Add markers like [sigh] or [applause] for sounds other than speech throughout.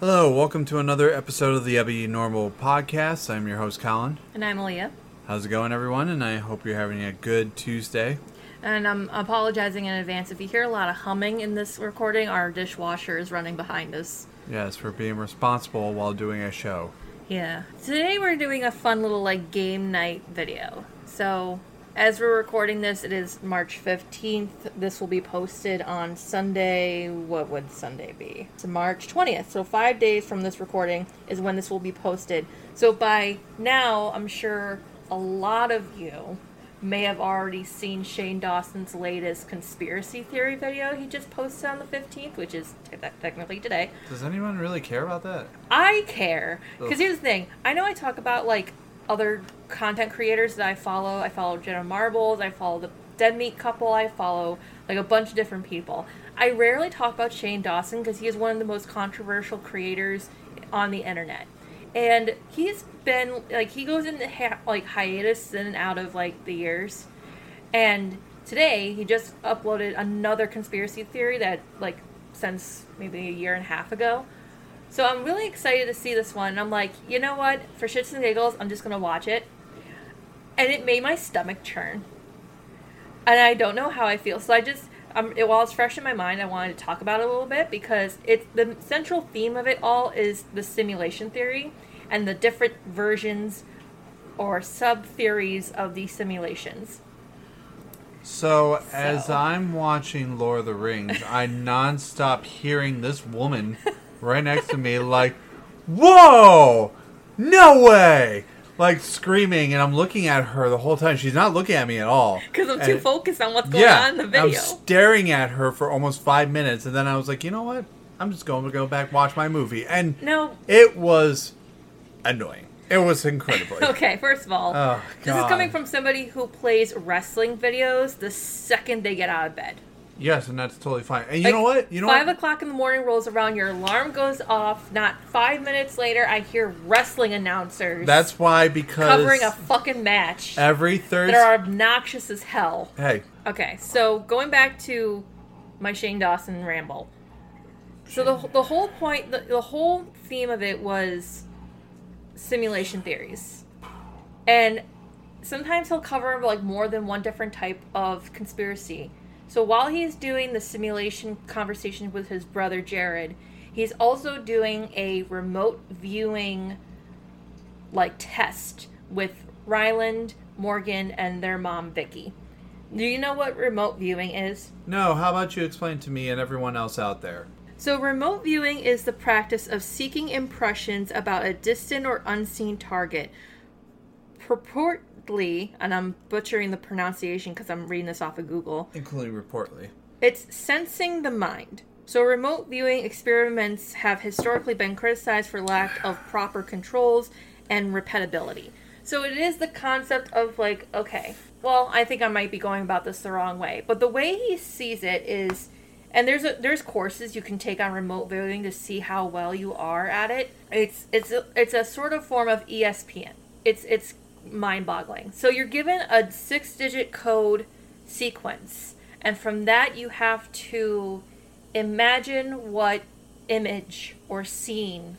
Hello, welcome to another episode of the Ebby Normal Podcast. I'm your host, Collin. And I'm Alea. How's it going, everyone? And I hope you're having a good Tuesday. And I'm apologizing in advance if you hear a lot of humming in this recording. Our dishwasher is running behind us. Yes, for being responsible while doing a show. Yeah. Today we're doing a fun little like game night video. So as we're recording this, it is March 15th. This will be posted on Sunday. What would Sunday be? It's March 20th. So, five days from this recording is when this will be posted. So, by now, I'm sure a lot of you may have already seen Shane Dawson's latest conspiracy theory video he just posted on the 15th, which is te- technically today. Does anyone really care about that? I care. Because here's the thing I know I talk about like other content creators that I follow. I follow Jenna Marbles, I follow the Dead Meat couple, I follow like a bunch of different people. I rarely talk about Shane Dawson because he is one of the most controversial creators on the internet. And he's been like he goes into ha- like hiatus in and out of like the years. And today he just uploaded another conspiracy theory that like since maybe a year and a half ago. So I'm really excited to see this one. I'm like, you know what? For shits and giggles, I'm just gonna watch it. And it made my stomach churn. And I don't know how I feel. So I just, um, it, while it's fresh in my mind, I wanted to talk about it a little bit because it's the central theme of it all is the simulation theory and the different versions or sub theories of these simulations. So, as So. I'm watching Lord of the Rings, I nonstop hearing this woman [laughs] right next to me, like, "Whoa, no way!" Like screaming, and I'm looking at her the whole time. She's not looking at me at all. Because I'm too focused on what's going yeah, on in the video. I'm staring at her for almost five minutes, and then I was like, you know what? I'm just going to go back watch my movie, and no, it was annoying. It was incredibly. [laughs] Okay, first of all, Oh, this is coming from somebody who plays wrestling videos the second they get out of bed. Yes, and that's totally fine. And you Like, know what? You know five what? o'clock in the morning rolls around, your alarm goes off. Not five minutes later, I hear wrestling announcers That's why because covering a fucking match every that Thursday. are obnoxious as hell. hey, Okay, so going back to my Shane Dawson ramble. So the the whole point, the, the whole theme of it was simulation theories, and sometimes he'll cover like more than one different type of conspiracy. So while he's doing the simulation conversation with his brother Jared, he's also doing a remote viewing like test with Ryland, Morgan, and their mom Vicky. Do you know what remote viewing is? no. How about you explain to me and everyone else out there? So, remote viewing is the practice of seeking impressions about a distant or unseen target. Purportedly, and I'm butchering the pronunciation because I'm reading this off of Google, Including reportedly. it's sensing the mind. So, remote viewing experiments have historically been criticized for lack of proper controls and repetibility. So, it is the concept of like, okay, well, I think I might be going about this the wrong way, but the way he sees it is, and there's a, there's courses you can take on remote viewing to see how well you are at it. It's it's a, it's a sort of form of ESPN. It's it's mind-boggling. So you're given a six-digit code sequence, and from that you have to imagine what image or scene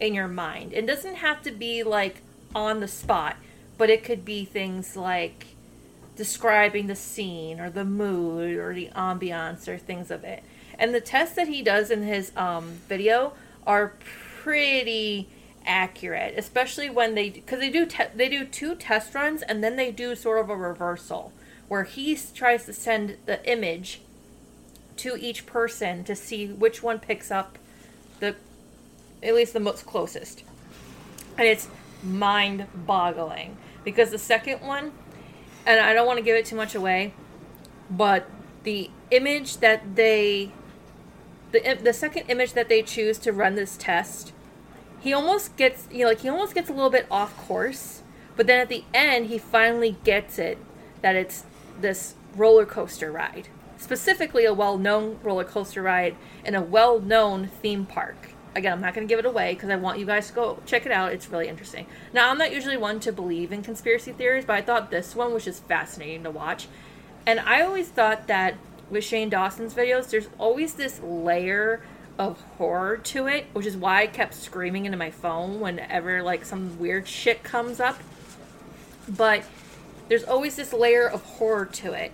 in your mind. It doesn't have to be like on the spot, but it could be things like describing the scene or the mood or the ambiance or things of it. And the tests that he does in his um, video are pretty accurate, especially when they because they do te- they do two test runs and then they do sort of a reversal where he tries to send the image to each person to see which one picks up the at least the most closest. And it's mind boggling because the second one, and I don't want to give it too much away, but the image that they, the, the second image that they choose to run this test, he almost gets, you know, like he almost gets a little bit off course, but then at the end, he finally gets it that it's this roller coaster ride. Specifically, a well known roller coaster ride in a well known theme park. Again, I'm not going to give it away because I want you guys to go check it out. It's really interesting. Now, I'm not usually one to believe in conspiracy theories, but I thought this one was just fascinating to watch. And I always thought that with Shane Dawson's videos, there's always this layer of horror to it, which is why I kept screaming into my phone whenever like some weird shit comes up. But there's always this layer of horror to it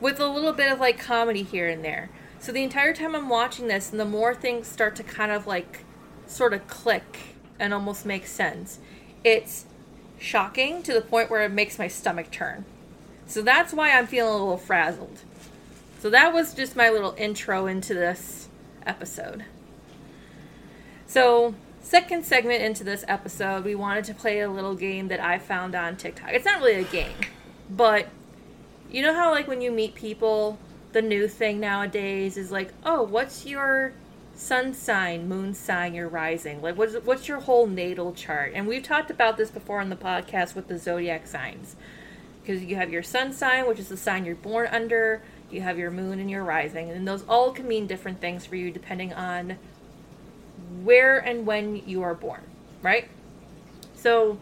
with a little bit of like comedy here and there. So the entire time I'm watching this and the more things start to kind of like sort of click and almost make sense, it's shocking to the point where it makes my stomach turn. So that's why I'm feeling a little frazzled. So that was just my little intro into this episode. So, second segment into this episode, we wanted to play a little game that I found on TikTok. It's not really a game, but you know how, like, when you meet people, the new thing nowadays is like, oh, what's your sun sign, moon sign, your rising? Like, what's, what's your whole natal chart? And we've talked about this before on the podcast with the zodiac signs. Because you have your sun sign, which is the sign you're born under, you have your moon and your rising, and those all can mean different things for you depending on where and when you are born, right? So,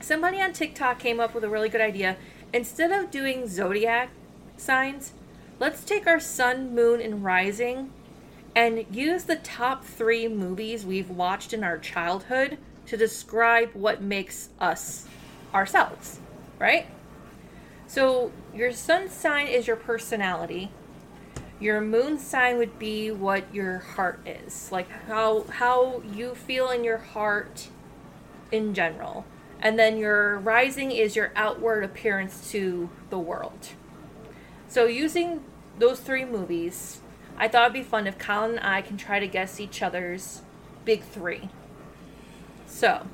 somebody on TikTok came up with a really good idea. Instead of doing zodiac signs, let's take our sun, moon, and rising and use the top three movies we've watched in our childhood to describe what makes us ourselves, right? So, your sun sign is your personality. Your moon sign would be what your heart is, like how how you feel in your heart in general. And then your rising is your outward appearance to the world. So, using those three movies, I thought it'd be fun if Collin and I can try to guess each other's big three. So,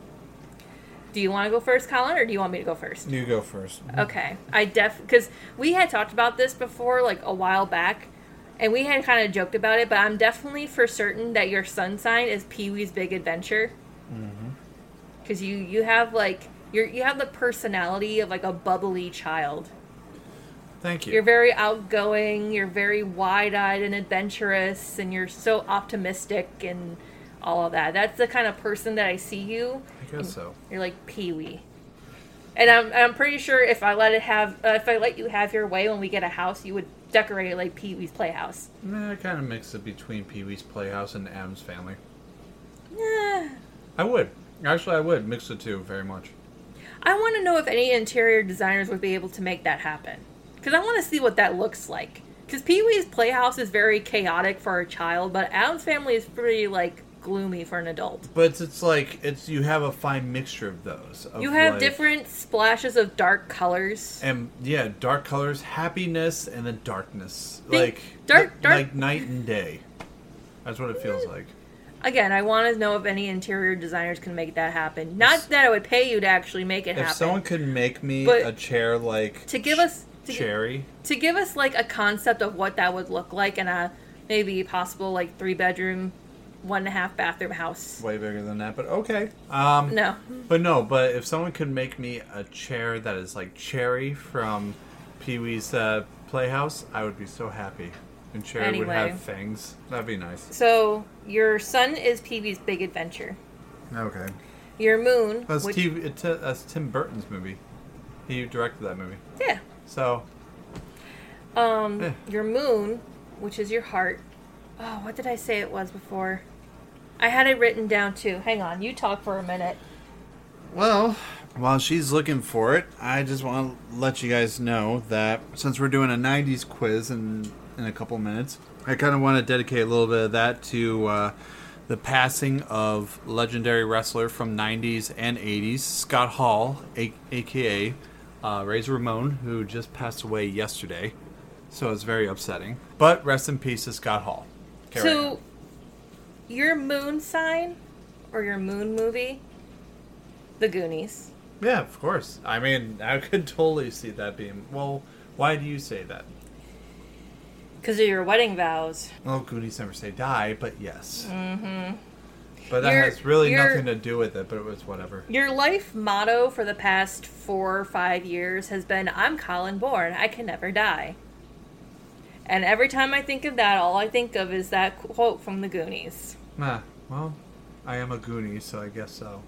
do you want to go first, Collin, or do you want me to go first? You go first. Okay, I def because we had talked about this before, like a while back, and we had kind of joked about it. But I'm definitely for certain that your sun sign is Pee Wee's Big Adventure. Mm-hmm. Because you you have like you're you have the personality of like a bubbly child. Thank you. You're very outgoing. You're very wide-eyed and adventurous, and you're so optimistic and all of that. That's the kind of person that I see you. Guess so. You're like Pee Wee. And I'm, I'm pretty sure if I let it have uh, if I let you have your way when we get a house, you would decorate it like Pee Wee's Playhouse. Nah, I kind of mix it between Pee Wee's Playhouse and Addams Family. Nah. I would. Actually, I would mix the two very much. I want to know if any interior designers would be able to make that happen. Because I want to see what that looks like. Because Pee Wee's Playhouse is very chaotic for a child, but Addams Family is pretty like gloomy for an adult. But it's, it's like it's you have a fine mixture of those. Of You have like- different splashes of dark colors. and yeah, dark colors, happiness, and then darkness. Think- like dark- dark- like night and day. That's what it feels like. Again, I want to know if any interior designers can make that happen. Not that I would pay you to actually make it If happen. If someone could make me a chair like to give us to, cherry, to give us like a concept of what that would look like in a maybe possible like three bedroom, one and a half bathroom house. way bigger than that, but okay. Um, No, But no, but if someone could make me a chair that is like Chairry from Pee Wee's uh, Playhouse, I would be so happy. And Chairry would have fangs. That'd be nice. so your son is Peewee's Big Adventure. Okay. Your moon, That's, which, TV, it's, uh, that's Tim Burton's movie. He directed that movie. yeah, So, um, Eh. your moon, which is your heart. Oh, what did I say it was before? I had it written down too. Hang on, you talk for a minute. well, while she's looking for it, I just want to let you guys know that since we're doing a 90s quiz in, in a couple minutes, I kind of want to dedicate a little bit of that to uh, the passing of legendary wrestler from 90s and 80s, Scott Hall, a- aka uh, Razor Ramon, who just passed away yesterday. So it's very upsetting. But rest in peace to Scott Hall. Carry so, on. Your moon sign or your moon movie, The Goonies. Yeah, of course. I mean, I [laughs] could totally see that being. Well, why do you say that? Because of your wedding vows. Well, Goonies never say die, but yes. Mm-hmm. But that You're- has really you're- nothing to do with it. But it was whatever. Your life motto for the past four or five years has been I'm Collin Bourne, I can never die. And every time I think of that, all I think of is that quote from the Goonies. Ah, well, I am a Goonie, so I guess so.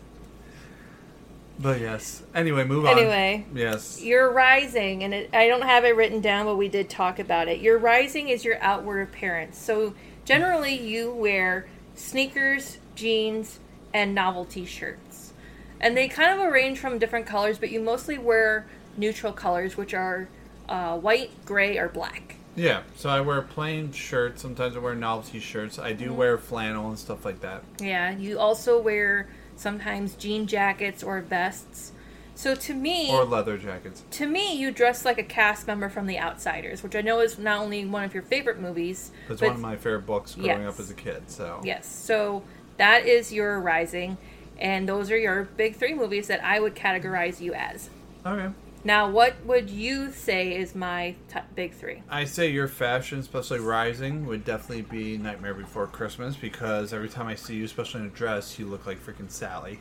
But yes. Anyway, move on. Anyway. Yes. Your rising, and it, I don't have it written down, but we did talk about it. Your rising is your outward appearance. So Generally, you wear sneakers, jeans, and novelty shirts. And they kind of range from different colors, but you mostly wear neutral colors, which are uh, white, gray, or black. Yeah, so I wear plain shirts. Sometimes I wear novelty shirts. I Mm-hmm. do wear flannel and stuff like that. Yeah, you also wear sometimes jean jackets or vests. So to me, Or leather jackets. to me, you dress like a cast member from The Outsiders, which I know is not only one of your favorite movies, it's but one of my favorite books growing Yes. up as a kid. So Yes. So that is your Rising, and those are your big three movies that I would categorize you as. okay. Now, what would you say is my t- big three? I say your fashion, especially rising, would definitely be Nightmare Before Christmas because every time I see you, especially in a dress, you look like freaking Sally.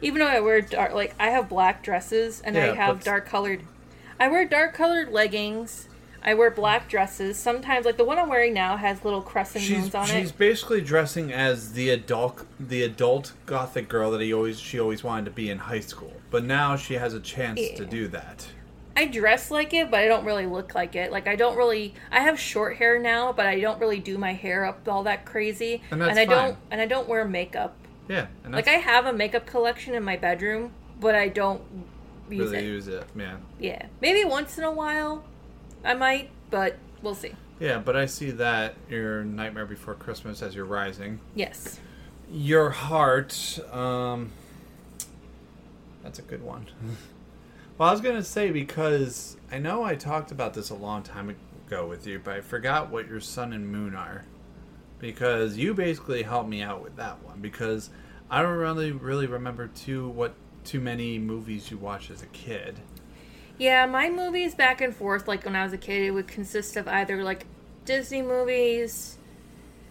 Even though I wear dark, like I have black dresses and I have but- dark colored, I wear dark colored leggings. I wear black dresses. Sometimes, like the one I'm wearing now, has little crescent She's moons on she's it. She's basically dressing as the adult the adult gothic girl that he always she always wanted to be in high school. But now she has a chance to do that. I dress like it, but I don't really look like it. Like I don't really. I have short hair now, but I don't really do my hair up all that crazy. And that's I fine. don't. And I don't wear makeup. Yeah, and Like I have a makeup collection in my bedroom, but I don't use really it. use it. Yeah. Yeah, maybe once in a while, I might, but we'll see. Yeah, but I see that your Nightmare Before Christmas as you're rising. Yes. Your heart, um that's a good one. [laughs] well, I was gonna say because I know I talked about this a long time ago with you, but I forgot what your sun and moon are. Because you basically helped me out with that one because I don't really really remember too what too many movies you watched as a kid. Yeah, my movies back and forth, like when I was a kid, it would consist of either like Disney movies,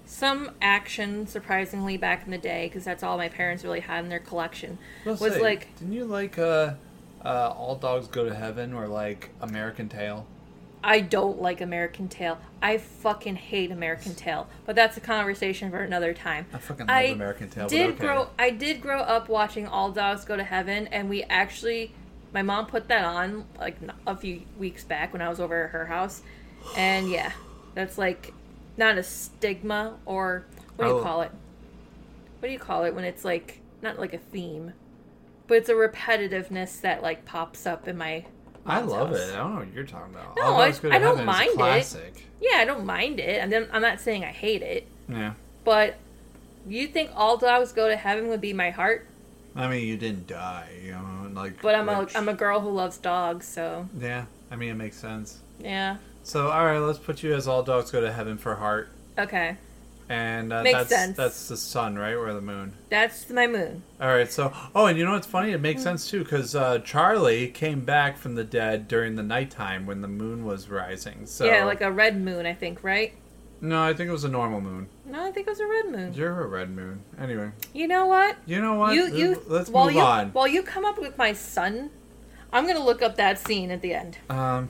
some action, surprisingly, back in the day, because that's all my parents really had in their collection. Let's was say, like, didn't you like uh, uh, All Dogs Go to Heaven or like American Tail? I don't like American Tail. I fucking hate American Tail. But that's a conversation for another time. I fucking love American Tail. Did okay. grow I did grow up watching All Dogs Go to Heaven and we actually my mom put that on like a few weeks back when I was over at her house. And yeah, that's like not a stigma or what do you Oh. call it? What do you call it when it's like not like a theme, but it's a repetitiveness that like pops up in my I love house. it. I don't know what you're talking about. No, I- I don't Heaven is a mind it. classic. Yeah, I don't mind it. And then I'm not saying I hate it, Yeah. but you think all dogs go to heaven would be my heart? I mean, you didn't die, you know, like. But I'm a which- I'm a girl who loves dogs, so Yeah, I mean, it makes sense. yeah. So, all right, let's put you as all dogs go to heaven for heart, Okay, and uh, Makes that's sense. that's the sun, right, or the moon. that's my moon. All right, so oh, and you know what's funny? It makes sense too because uh, Charlie came back from the dead during the nighttime when the moon was rising. So Yeah, like a red moon, I think, right? No, I think it was a normal moon. No, I think it was a red moon. You're a red moon. Anyway, You know what? you know what? You you let's while move you on. while you come up with my sun, I'm gonna look up that scene at the end. Um,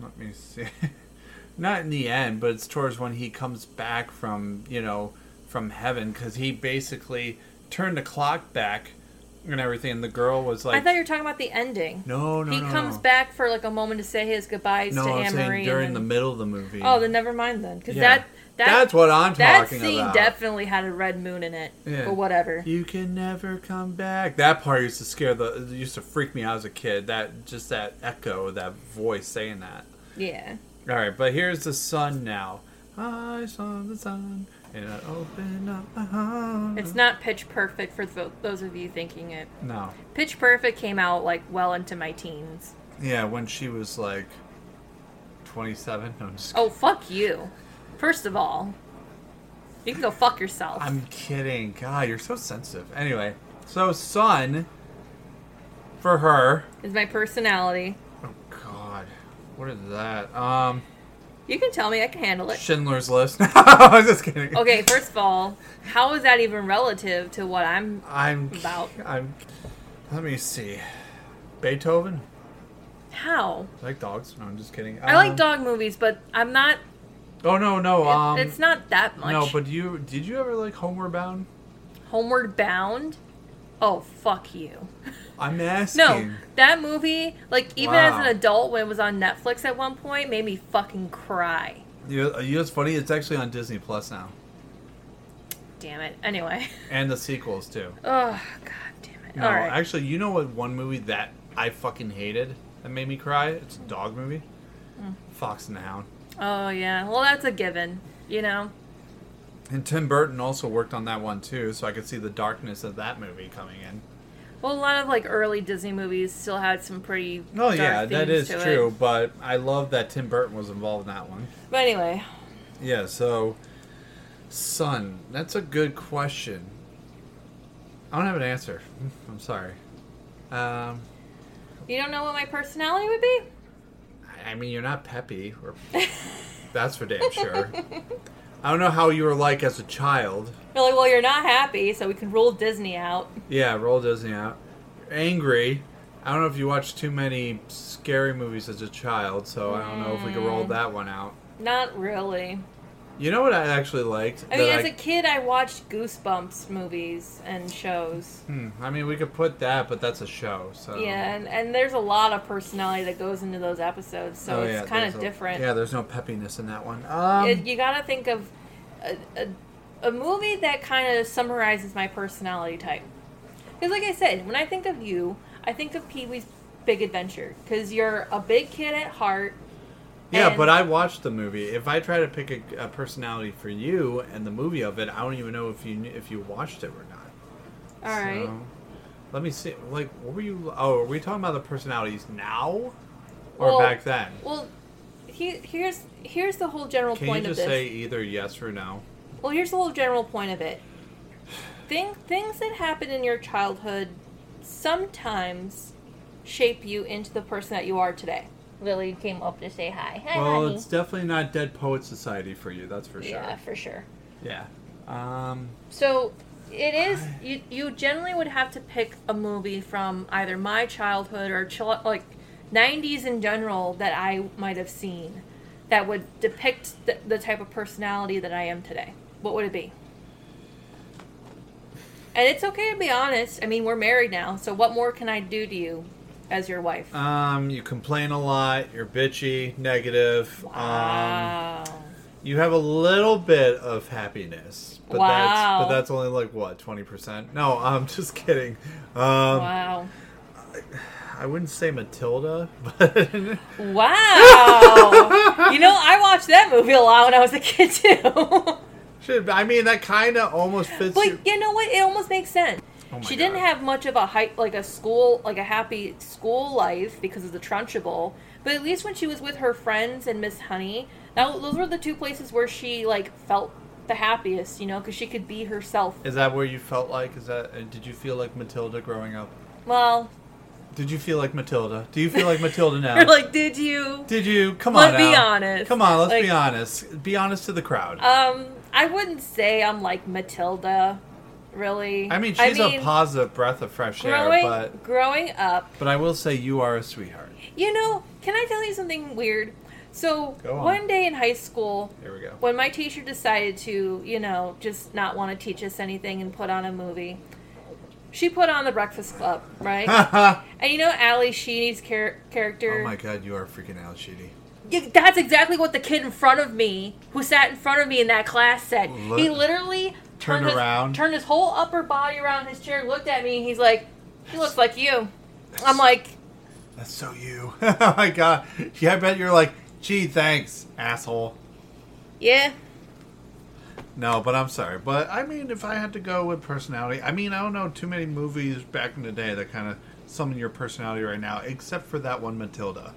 let me see. [laughs] Not in the end, but it's towards when he comes back from you know from heaven because he basically turned the clock back and everything, and the girl was like, I thought you were talking about the ending. "No, no, he no, comes no. back for like a moment to say his goodbyes No, to I'm Anne Marie. during the middle of the movie. Oh, then never mind then, because Yeah. that that That's what I'm talking about. that scene about. definitely had a red moon in it, Yeah. or whatever. You can never come back. That part used to scare the. It used to freak me out as a kid. That just that echo, that voice saying that. Yeah. All right, but here's the sun now. I saw the sun and I opened up my heart. It's not pitch perfect for th- those of you thinking it. no. Pitch Perfect came out like well into my teens. Yeah, when she was like 27. No, I'm just. Oh, fuck you. First of all, you can go fuck yourself. I'm kidding. God, you're so sensitive. Anyway, so sun for her. Is my personality. Oh God, what is that? Um, You can tell me, I can handle it. Schindler's List. [laughs] I was just kidding. Okay, first of all, how is that even relative to what I'm. I'm About. I'm. Let me see. Beethoven. How? I like dogs. No, I'm just kidding. I like Um, dog movies, but I'm not. Oh no, no. Um, it's not that much. no. But you did you ever like Homeward Bound? Homeward Bound? Oh, fuck you. I'm [laughs] asking. No, that movie, like, even as an adult when it was on Netflix at one point, made me fucking cry. You, you know what's funny? It's actually on Disney Plus now. damn it. Anyway. [laughs] and the sequels too. Oh god damn it. No, All right. actually, you know what? One movie that I fucking hated that made me cry. It's a dog movie. Mm. Fox and the Hound. oh yeah. Well, that's a given. You know. And Tim Burton also worked on that one too, so I could see the darkness of that movie coming in. Well, a lot of like early Disney movies still had some pretty. Oh yeah, that is to it. true. But I love that Tim Burton was involved in that one. But anyway, Yeah. So, son, that's a good question. I don't have an answer. I'm sorry. Um, you don't know what my personality would be? I mean, you're not peppy, or [laughs] that's for damn sure. [laughs] I don't know how you were like as a child. You're like, well, you're not happy, so we can rule Disney out. Yeah, roll Disney out. Angry. I don't know if you watched too many scary movies as a child, so I don't know if we could roll Mm. that one out. Not really. You know what I actually liked? I mean, as a kid, I watched Goosebumps movies and shows. Hmm, I mean, we could put that, but that's a show, so. Yeah, and, and there's a lot of personality that goes into those episodes, so Oh, it's yeah, kind of different. Yeah, there's no peppiness in that one. Um, It- you gotta think of a, a, a movie that kind of summarizes my personality type. Because, like I said, when I think of you, I think of Pee Wee's Big Adventure. Because you're a big kid at heart. Yeah, and- but I watched the movie. If I try to pick a, a personality for you and the movie of it, I don't even know if you if you watched it or not. All right. So, let me see. Like, what were you? Oh, are we talking about the personalities now, or Well, back then? Well, he, here's here's the whole general Can you point of just this. say either yes or no? Well, here's the whole general point of it. Thing, things that happen in your childhood sometimes shape you into the person that you are today. Lily came up to say hi. Hi, well, honey. it's definitely not Dead Poet Society for you. That's for sure. Yeah, for sure. Yeah. Um. So it is you. You generally would have to pick a movie from either my childhood or chil- like '90s in general that I might have seen that would depict the, the type of personality that I am today. What would it be? And it's okay to be honest. I mean, we're married now, so what more can I do to you as your wife? Um. You complain a lot. You're bitchy, negative. Um. wow. You have a little bit of happiness, but that's but that's only like what twenty percent. No, I'm [laughs] just kidding. Um, wow. I wouldn't say Matilda, [laughs] but Wow. you know, I watched that movie a lot when I was a kid too. [laughs] Should, I mean that kind of almost fits. But your- you know what? It almost makes sense. Oh she didn't have much of a hype, like a school, like a happy school life because of the Trunchbull. But at least when she was with her friends and Miss Honey, that, those were the two places where she like felt the happiest, you know, because she could be herself. Is that where you felt like? Is that? uh, Did you feel like Matilda growing up? Well, Did you feel like Matilda? Do you feel like Matilda [laughs] now? you're like, did you? Did you? Come Let's on. be honest. Come on. Let's Like- be honest. Be honest to the crowd. Um, I wouldn't say I'm like Matilda, really. I mean, she's mean, a positive breath of fresh growing, air, but growing up, but I will say you are a sweetheart. You know, can I tell you something weird? So, on. one day in high school, Here we go. when my teacher decided to, you know, just not want to teach us anything and put on a movie, she put on The Breakfast Club, right? [laughs] and you know Ally Sheedy's char- character? Oh my god, you are freaking out, Sheedy. That's exactly what the kid in front of me, who sat in front of me in that class, said. Look- he literally Turned turned his, around. turned his whole upper body around his chair, looked at me, and he's like, "He looks like you." I'm like, That's so you. [laughs] oh my god. Yeah, I bet you're like, gee, thanks, asshole. "Yeah, No, but I'm sorry. But I mean, if I had to go with personality, I mean, I don't know too many movies back in the day that kind of summon your personality right now, except for that one, Matilda.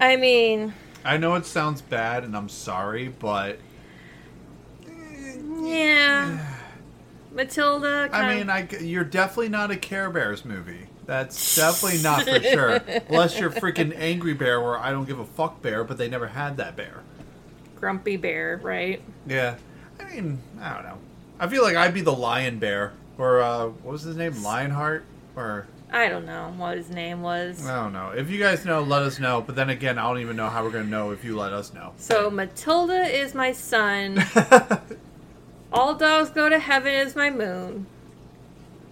I mean, I know it sounds bad, and I'm sorry, but yeah." Matilda. I mean, I, you're definitely not a Care Bears movie. That's [laughs] definitely not for sure. Unless you're freaking Angry Bear, where I don't give a fuck bear, but they never had that bear. grumpy bear, right? Yeah. I mean, I don't know. I feel like I'd be the lion bear. Or, uh, what was his name? Lionheart? Or, I don't know what his name was. I don't know. If you guys know, let us know. But then again, I don't even know how we're going to know if you let us know. So Matilda is my sun. [laughs] All dogs go to heaven is my moon.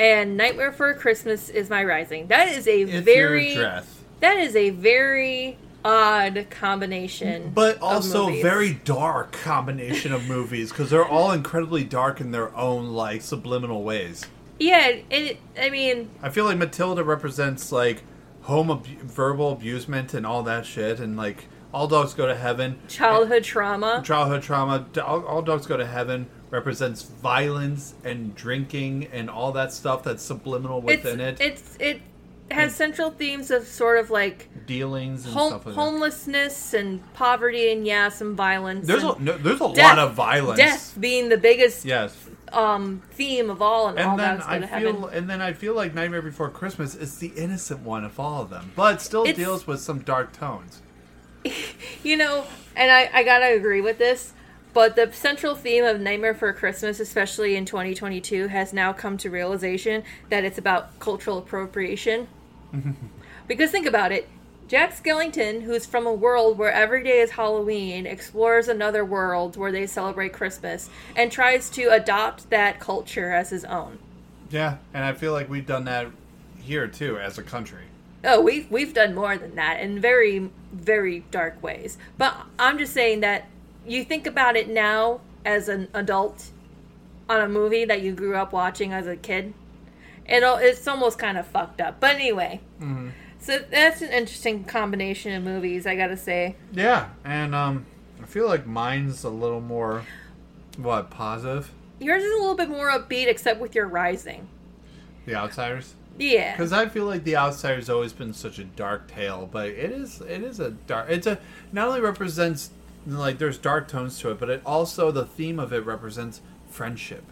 And Nightmare for Christmas is my rising. That is a it's very that is a very odd combination. but also very dark combination of movies because they're all incredibly dark in their own like subliminal ways. Yeah, it. I mean, I feel like Matilda represents like home abu- verbal abusement and all that shit, and like all dogs go to heaven. childhood trauma. childhood trauma. All, all dogs go to heaven represents violence and drinking and all that stuff that's subliminal It's within it. it's it has central themes of sort of like Dealings and home, like that. homelessness and poverty and yeah, some violence. There's a no, there's a death- lot of violence. Death being the biggest Yes. um theme of all, and, all And then dogs I feel, heaven. and then I feel like Nightmare Before Christmas is the innocent one of all of them, but still It's- deals with some dark tones. [laughs] You know, and I, I gotta agree with this, but the central theme of Nightmare for Christmas, especially in 2022, has now come to realization that it's about cultural appropriation. Mm-hmm. because think about it Jack Skellington, who's from a world where every day is Halloween, explores another world where they celebrate Christmas and tries to adopt that culture as his own. Yeah, and I feel like we've done that here too as a country. Oh, we've we've done more than that in very very dark ways. But I'm just saying that you think about it now as an adult on a movie that you grew up watching as a kid. It it's almost kind of fucked up. But anyway, so that's an interesting combination of movies. I gotta say. Yeah, and um, I feel like mine's a little more what positive. Yours is a little bit more upbeat, except with your rising. The Outsiders. Yeah. Because I feel like the Outsider's always been such a dark tale, but it is it is a dark. It's a not only represents like there's dark tones to it, but it also the theme of it represents friendship.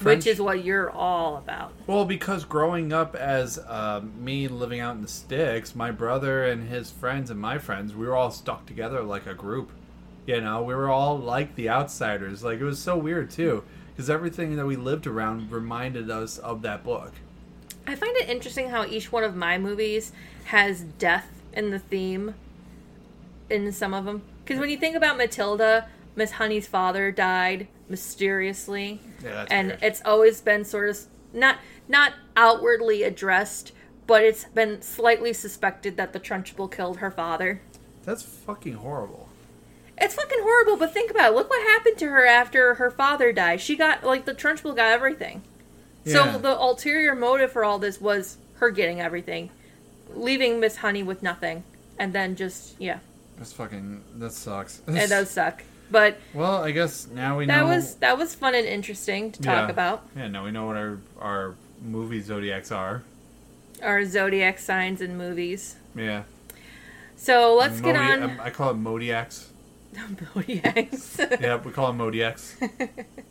Which is what you're all about. well because growing up as uh, me living out in the sticks, my brother and his friends and my friends, we were all stuck together like a group. You know, we were all like the outsiders. Like it was so weird too, because everything that we lived around reminded us of that book. I find it interesting how each one of my movies has death in the theme in some of them. Because when you think about Matilda, Miss Honey's father died mysteriously, Yeah, that's and weird. it's always been sort of not not outwardly addressed, but it's been slightly suspected that the Trunchbull killed her father. That's fucking horrible. It's fucking horrible, but think about it. Look what happened to her after her father died. She got like the Trunchbull got everything. Yeah. So the ulterior motive for all this was her getting everything, leaving Miss Honey with nothing, and then just yeah, That's fucking. That sucks. it does [laughs] suck. But Well, I guess now we that know. was that was fun and interesting to talk Yeah. about Yeah, now we know what our our movie zodiacs are. our zodiac signs and movies. Yeah. So let's get on um, I call it Modiacs. [laughs] zodiacs. [laughs] Yeah, we call them Modiacs.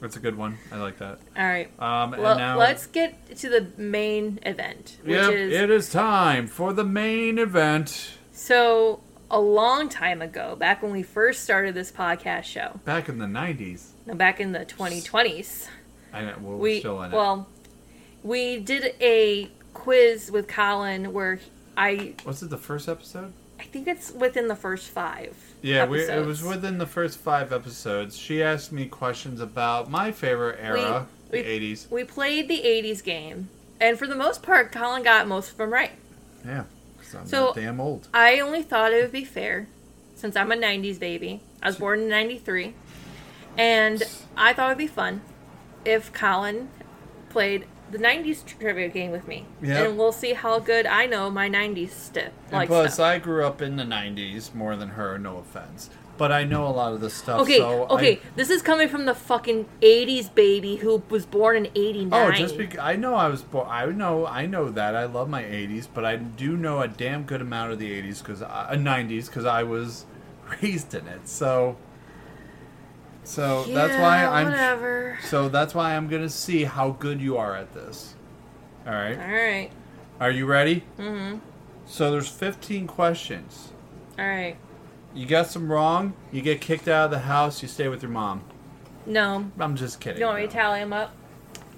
That's a good one. I like that. All right. Um, and Well, now let's get to the main event, which Yep, is it is time for the main event. so a long time ago, back when we first started this podcast show, Back in the '90s, no, back in the 2020s. I know well, we're we still in it. well we did a quiz with collin where i Was it the first episode? i think it's within the first five Yeah, we, it was within the first five episodes. She asked me questions about my favorite era, We- the '80s. we played the 80s game and for the most part collin got most of them right Yeah, 'cause I'm So- damn old. i only thought it would be fair since i'm a 90s baby i was born in 93 and i thought it'd be fun if collin played the 90s trivia game with me Yeah. and we'll see how good i know my 90s stuff like plus, stuff. I grew up in the '90s more than her. No offense, but I know a lot of this stuff. Okay, so okay. I, This is coming from the fucking '80s baby who was born in '89. Oh, just because I know I was born, I know I know that I love my '80s, but I do know a damn good amount of the '80s because uh, '90s because I was [laughs] raised in it. So, so that's why I'm. Whatever. So that's why I'm gonna see how good you are at this. All right, All right. are you ready? Mm-hmm. So there's 15 questions. All right. You got some wrong, you get kicked out of the house. You stay with your mom. No. I'm just kidding. You want me no. to tally them up?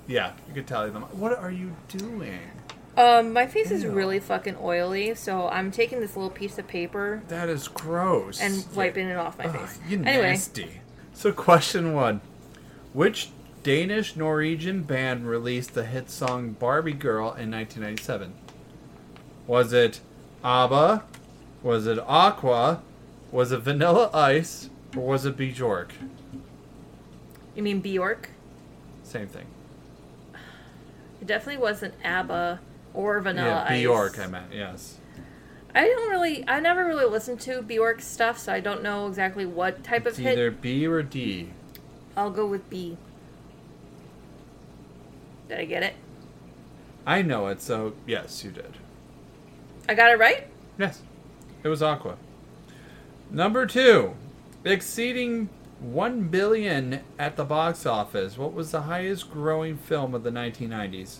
Yeah, you can tally them. What are you doing? Um, my face is really fucking oily, so I'm taking this little piece of paper That is gross. and wiping it off my Ugh, face. you Anyway, nasty. So, question one: Which Danish Norwegian band released the hit song "Barbie Girl" in 1997? Was it ABBA, Was it Aqua? Was it Vanilla Ice? Or was it Bjork? You mean Bjork? Same thing. It definitely wasn't ABBA or Vanilla yeah, Ice. Bjork, I meant, yes. I don't really. I never really listened to Bjork stuff, so I don't know exactly what type It's of hit. either B or D. I'll go with B. Did I get it? I know it, so yes, you did. I got it right. Yes, it was Aqua. Number two, exceeding one billion at the box office. What was the highest growing film of the 1990s?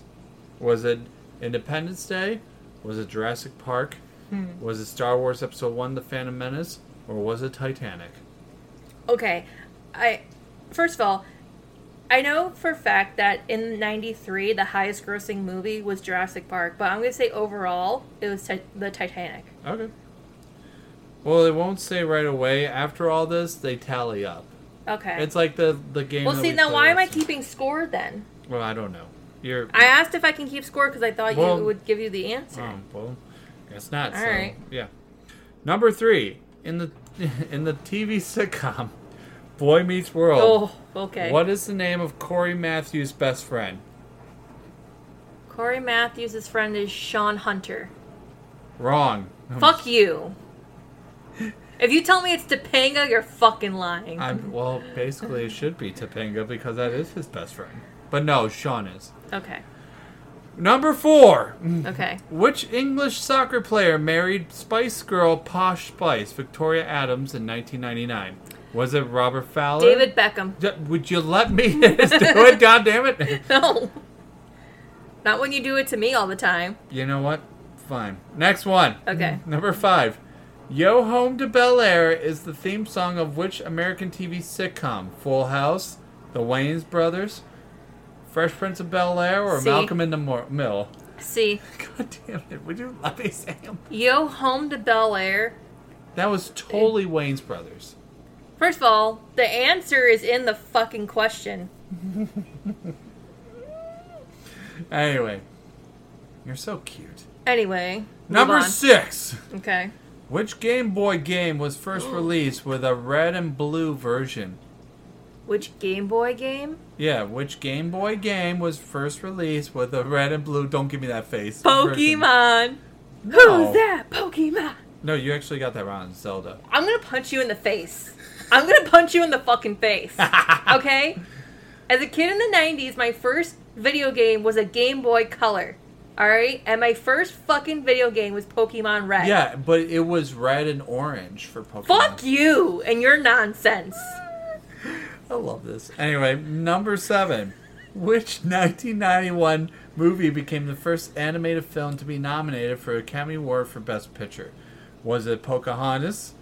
Was it Independence Day? Was it Jurassic Park? Hmm. Was it Star Wars Episode One: The Phantom Menace? Or was it Titanic? Okay, I first of all, I know for a fact that in '93 the highest grossing movie was Jurassic Park, but I'm gonna say overall it was ti- the Titanic. Okay. Well, it won't say right away. After all this, they tally up. Okay. It's like the the game. well, see we now, why am I keeping score then? Well, I don't know. You're. I asked if I can keep score because I thought Well- you would give you the answer. Oh, well, guess not. All so, right. Yeah. Number three in the [laughs] in the TV sitcom Boy Meets World. oh, okay. What is the name of Cory Matthews' best friend? Cory Matthews' friend is Shawn Hunter. Wrong. Fuck you. If you tell me it's Topanga, you're fucking lying. I'm, well, basically, it should be Topanga because that is his best friend. But no, Shawn is. Okay. Number four. Okay. Which English soccer player married Spice Girl Posh Spice Victoria Adams in 1999? Was it Robert Fowler? David Beckham. D- Would you let me [laughs] do it? [laughs] God damn it! No. Not when you do it to me all the time. You know what? Fine. Next one. Okay. Number five. Yo Home to Bel Air is the theme song of which American TV sitcom? Full House, The Wayans Brothers, Fresh Prince of Bel Air, or See. Malcolm in the Mo- Mill? See, [laughs] God damn it! Would you let me say 'em? Yo Home to Bel Air. That was totally Wayans Brothers. First of all, the answer is in the fucking question. [laughs] Anyway, you're so cute. Anyway. move Number on. six. Okay. Which Game Boy game was first released with a red and blue version? Which Game Boy game? Yeah, which Game Boy game was first released with a red and blue? Don't give me that face. Pokemon. No. Who's that? Pokemon. No, you actually got that wrong, Zelda. I'm gonna punch you in the face. I'm gonna punch you in the fucking face. [laughs] Okay? As a kid in the 90s, my first video game was a Game Boy Color. Alright? And my first fucking video game was Pokemon Red. Yeah, but it was red and orange for Pokemon. Fuck you and your nonsense. I love this. Anyway, number seven. Which 1991 movie became the first animated film to be nominated for a Academy Award for Best Picture? Was it Pocahontas,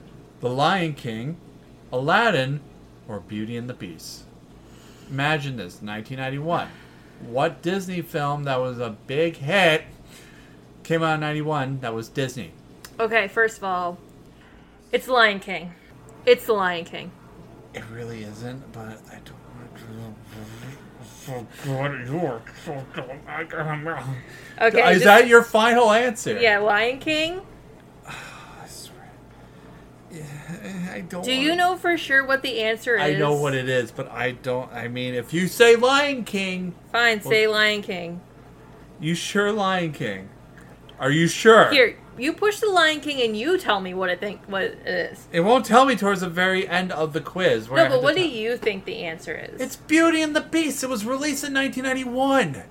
The Lion King, Aladdin, or Beauty and the Beast? Imagine this 1991. What Disney film that was a big hit came out in 91 that was Disney? Okay, first of all, it's The Lion King. It's The Lion King. It really isn't, but I don't want to. So good, you're so dumb. I got him wrong. Okay. Is this- that your final answer? Yeah, Lion King. [sighs] I swear. Yeah, I don't. Do you know for sure what the answer is? I know what it is, but I don't. I mean, if you say Lion King, Fine, say Lion King. you sure Lion King? Are you sure? Here, you push the Lion King and you tell me what I think what it is. It won't tell me towards the very end of the quiz. where No, but what do you think the answer is? It's Beauty and the Beast. It was released in 1991.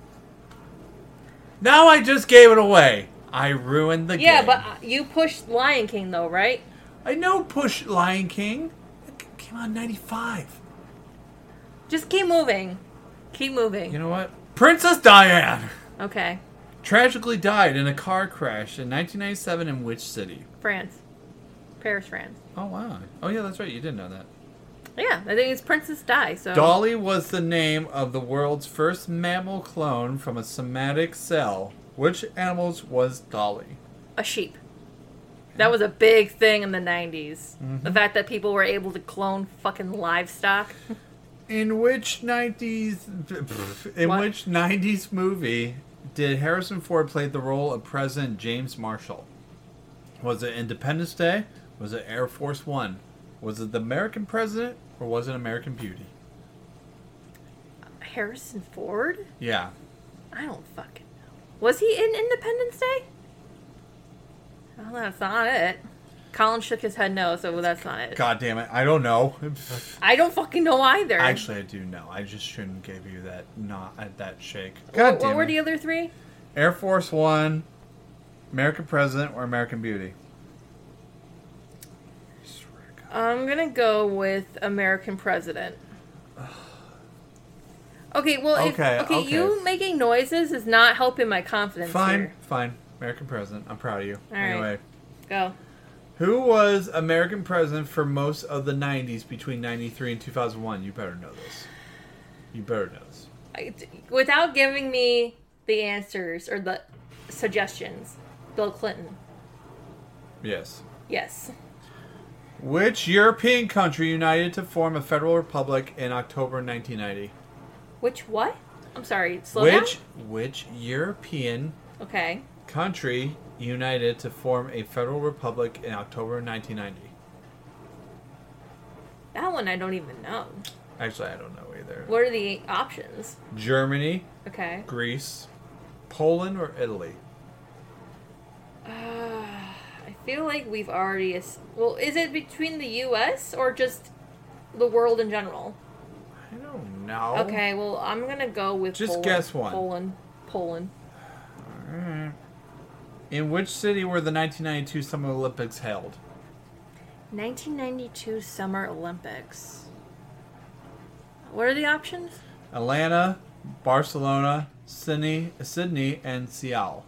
Now I just gave it away. I ruined the yeah, game. Yeah, but uh, you pushed Lion King though, right? I know Push Lion King. It came out in 95. Just keep moving. Keep moving. You know what? Princess Diane Okay, tragically died in a car crash in 1997 in which city? France, Paris, France. Oh, wow. Oh, yeah, that's right. You didn't know that. Yeah, I think it's Princess Di. So Dolly was the name of the world's first mammal clone from a somatic cell. Which animals was Dolly? a sheep. That was a big thing in the 90s. Mm-hmm. The fact that people were able to clone fucking livestock. In which 90s [laughs] in What? which 90s movie did Harrison Ford play the role of President James Marshall? Was it Independence Day? Was it Air Force One? Was it the American president or was it American Beauty? Harrison Ford? Yeah. I don't fucking know. Was he in Independence Day? Well, that's not it. Collin shook his head no, so that's not it. God damn it. I don't know. I don't fucking know either. Actually, I do know. I just shouldn't give you that not uh, that shake. what, God what damn were it. the other three? Air Force One, American President, or American Beauty? I'm gonna go with American President. [sighs] Okay, well, if, Okay, okay, okay. you making noises is not helping my confidence Fine, here. fine. American President. I'm proud of you. All right. anyway, Go. Who was American President for most of the 90s between 93 and 2001? You better know this. You better know this. I- Without giving me the answers or the suggestions, Bill Clinton. Yes. Yes. Which European country united to form a federal republic in October 1990? Which what? I'm sorry. Slow which down. which European Okay. Country united to form a federal republic in October 1990? That one I don't even know. Actually, I don't know either. What are the options? Germany, Okay. Greece, Poland, or Italy? Uh, I feel like we've already. Well, is it between the U.S. or just the world in general? I don't know. Okay, well, I'm gonna go with Just Poland. guess one. Poland. Poland. Alright. In which city were the 1992 Summer Olympics held? 1992 Summer Olympics. What are the options? Atlanta, Barcelona, Sydney, Sydney, and Seoul.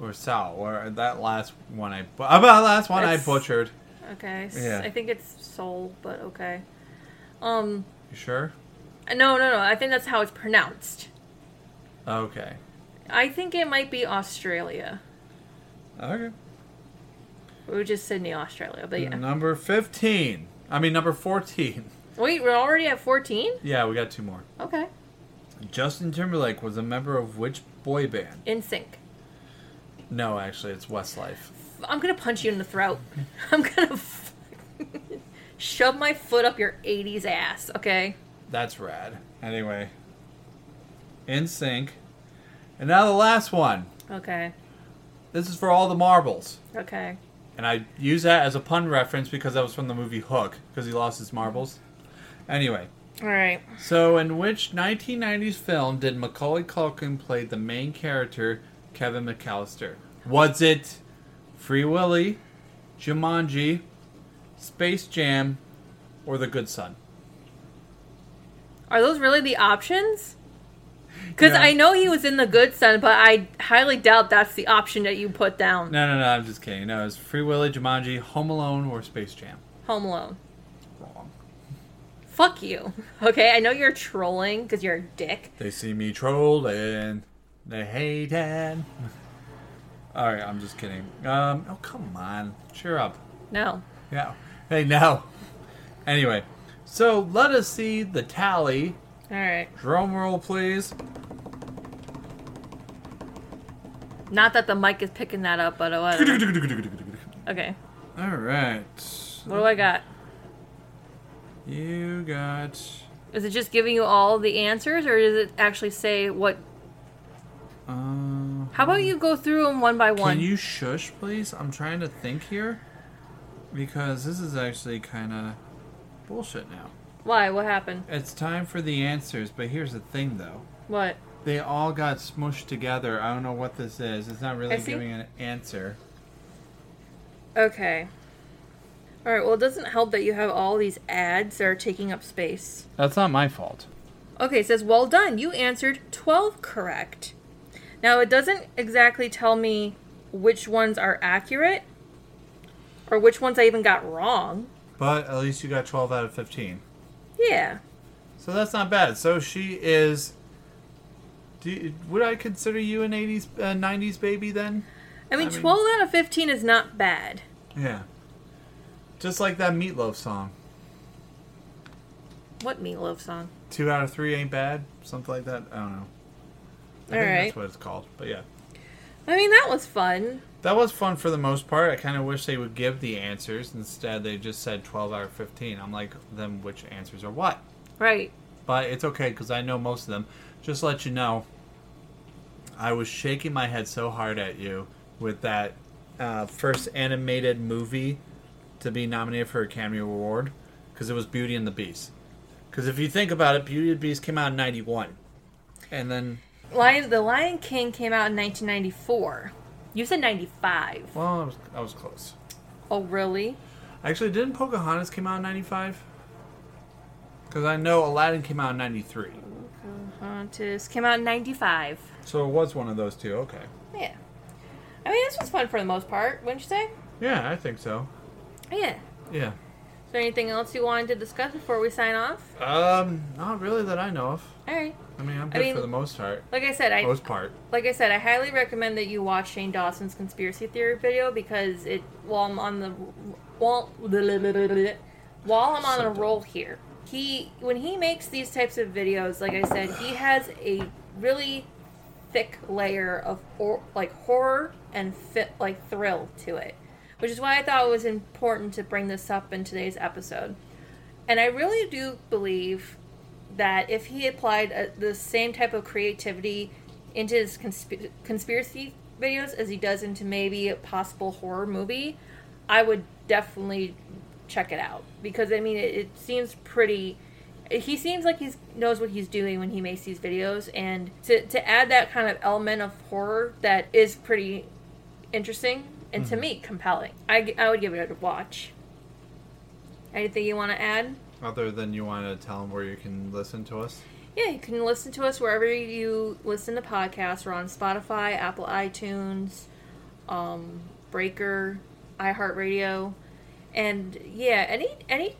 Or Seoul, or that last one I bu- about last one I butchered. Okay. Yeah. I think it's Seoul, but okay. Um. You sure? No, no, no. I think that's how it's pronounced. Okay. I think it might be Australia, Okay. which just Sydney, Australia. But yeah. Number 15. I mean number 14. Wait, we're already at 14. Yeah, we got two more. Okay. Justin Timberlake was a member of which boy band? NSYNC. No, actually, it's Westlife. I'm gonna punch you in the throat. [laughs] I'm gonna f- [laughs] shove my foot up your 80s ass. Okay. That's rad. Anyway, NSYNC. And now the last one. Okay. This is for all the marbles. Okay. And I use that as a pun reference because that was from the movie Hook, because he lost his marbles. Anyway, All right. so in which 1990s film did Macaulay Culkin play the main character, Kevin McAllister? Was it Free Willy, Jumanji, Space Jam, or The Good Son? Are those really the options? Because Yeah. I know he was in The Good Son, but I highly doubt that's the option that you put down. No, no, no, I'm just kidding. No, it's Free Willy, Jumanji, Home Alone, or Space Jam. Home Alone. Wrong. Fuck you. [laughs] Okay, I know you're trolling because you're a dick. They see me trolling. They hate it. [laughs] Alright, I'm just kidding. Um, oh, come on. Cheer up. No. Yeah. Hey, no. Anyway, so let us see the tally. All right. Drum roll, please. Not that the mic is picking that up, but whatever. Okay. Alright. What do I got? You got. Is it just giving you all the answers, or does it actually say what? Uh, How about you go through them one by one? Can you shush, please? I'm trying to think here. Because this is actually kind of bullshit now. Why? What happened? It's time for the answers, but here's the thing though. What? They all got smushed together. I don't know what this is. It's not really I see. giving an answer. Okay. All right. Well, it doesn't help that you have all these ads that are taking up space. That's not my fault. Okay, it says, well done. You answered 12 correct. Now, it doesn't exactly tell me which ones are accurate or which ones I even got wrong. But at least you got 12 out of 15. Yeah. So that's not bad. So she is. Do you, would I consider you an 80s, uh, 90s baby then? I mean, I mean- 12 out of 15 is not bad. Yeah. Just like that Meat Loaf song. What Meat Loaf song? Two out of three ain't bad. Something like that. I don't know. I think All right. that's what it's called. But yeah. I mean, that was fun. That was fun for the most part. I kind of wish they would give the answers instead. They just said twelve out of fifteen. I'm like, then which answers are what? Right. But it's okay because I know most of them. Just to let you know, I was shaking my head so hard at you with that uh, first animated movie to be nominated for a Academy Award because it was Beauty and the Beast. Because if you think about it, Beauty and the Beast came out in '91, and then Lion, the Lion King came out in 1994. You said 95. well, I was, I was close. Oh, really? Actually, didn't Pocahontas came out in '95? Because I know Aladdin came out in '93, Pocahontas came out in 95. so it was one of those two. Okay. Yeah. I mean, this was fun for the most part, wouldn't you say? Yeah, I think so. Yeah. Yeah. Is there anything else you wanted to discuss before we sign off? Um, not really that I know of. All right. I mean, I'm I good mean- for the most part. Like I said, I Most part. like I said, I highly recommend that you watch Shane Dawson's conspiracy theory video because it while I'm on the while while I'm on a roll here, he when he makes these types of videos, like I said, he has a really thick layer of or, like horror and fit like thrill to it, which is why I thought it was important to bring this up in today's episode. And I really do believe that if he applied uh the same type of creativity into his consp- conspiracy videos as he does into maybe a possible horror movie, I would definitely check it out because I mean it, it seems pretty. He seems like he knows what he's doing when he makes these videos, and to to add that kind of element of horror that is pretty interesting and to me compelling. I I would give it a watch. Anything you want to add? Other than you want to tell them where you can listen to us. Yeah, you can listen to us wherever you listen to podcasts. We're on Spotify, Apple iTunes, um, Breaker, iHeartRadio, and yeah, any any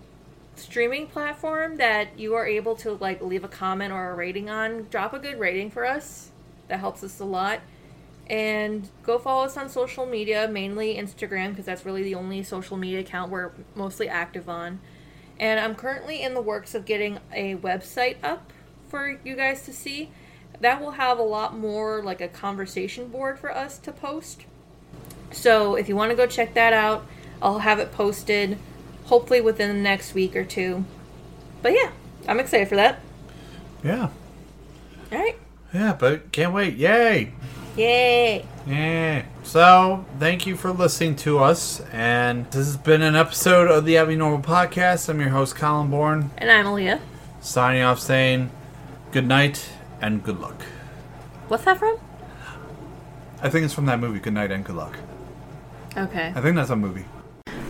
streaming platform that you are able to like leave a comment or a rating on, drop a good rating for us. That helps us a lot. And go follow us on social media, mainly Instagram, because that's really the only social media account we're mostly active on. And I'm currently in the works of getting a website up for you guys to see. That will have a lot more like a conversation board for us to post. So if you want to go check that out, I'll have it posted hopefully within the next week or two. But yeah, I'm excited for that. Yeah. All right. Yeah, but can't wait. Yay! Yay. Yeah. So, thank you for listening to us. And this has been an episode of the Abnormal Podcast. I'm your host, Collin Bourne, And I'm Alea. signing off saying good night and good luck. What's that from? I think it's from that movie, Good Night and Good Luck. Okay. I think that's a movie.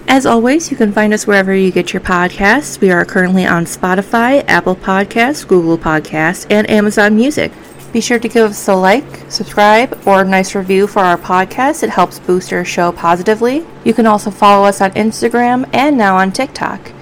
As always, you can find us wherever you get your podcasts. We are currently on Spotify, Apple Podcasts, Google Podcasts, and Amazon Music. Be sure to give us a like, subscribe, or a nice review for our podcast. It helps boost our show positively. You can also follow us on Instagram and now on TikTok.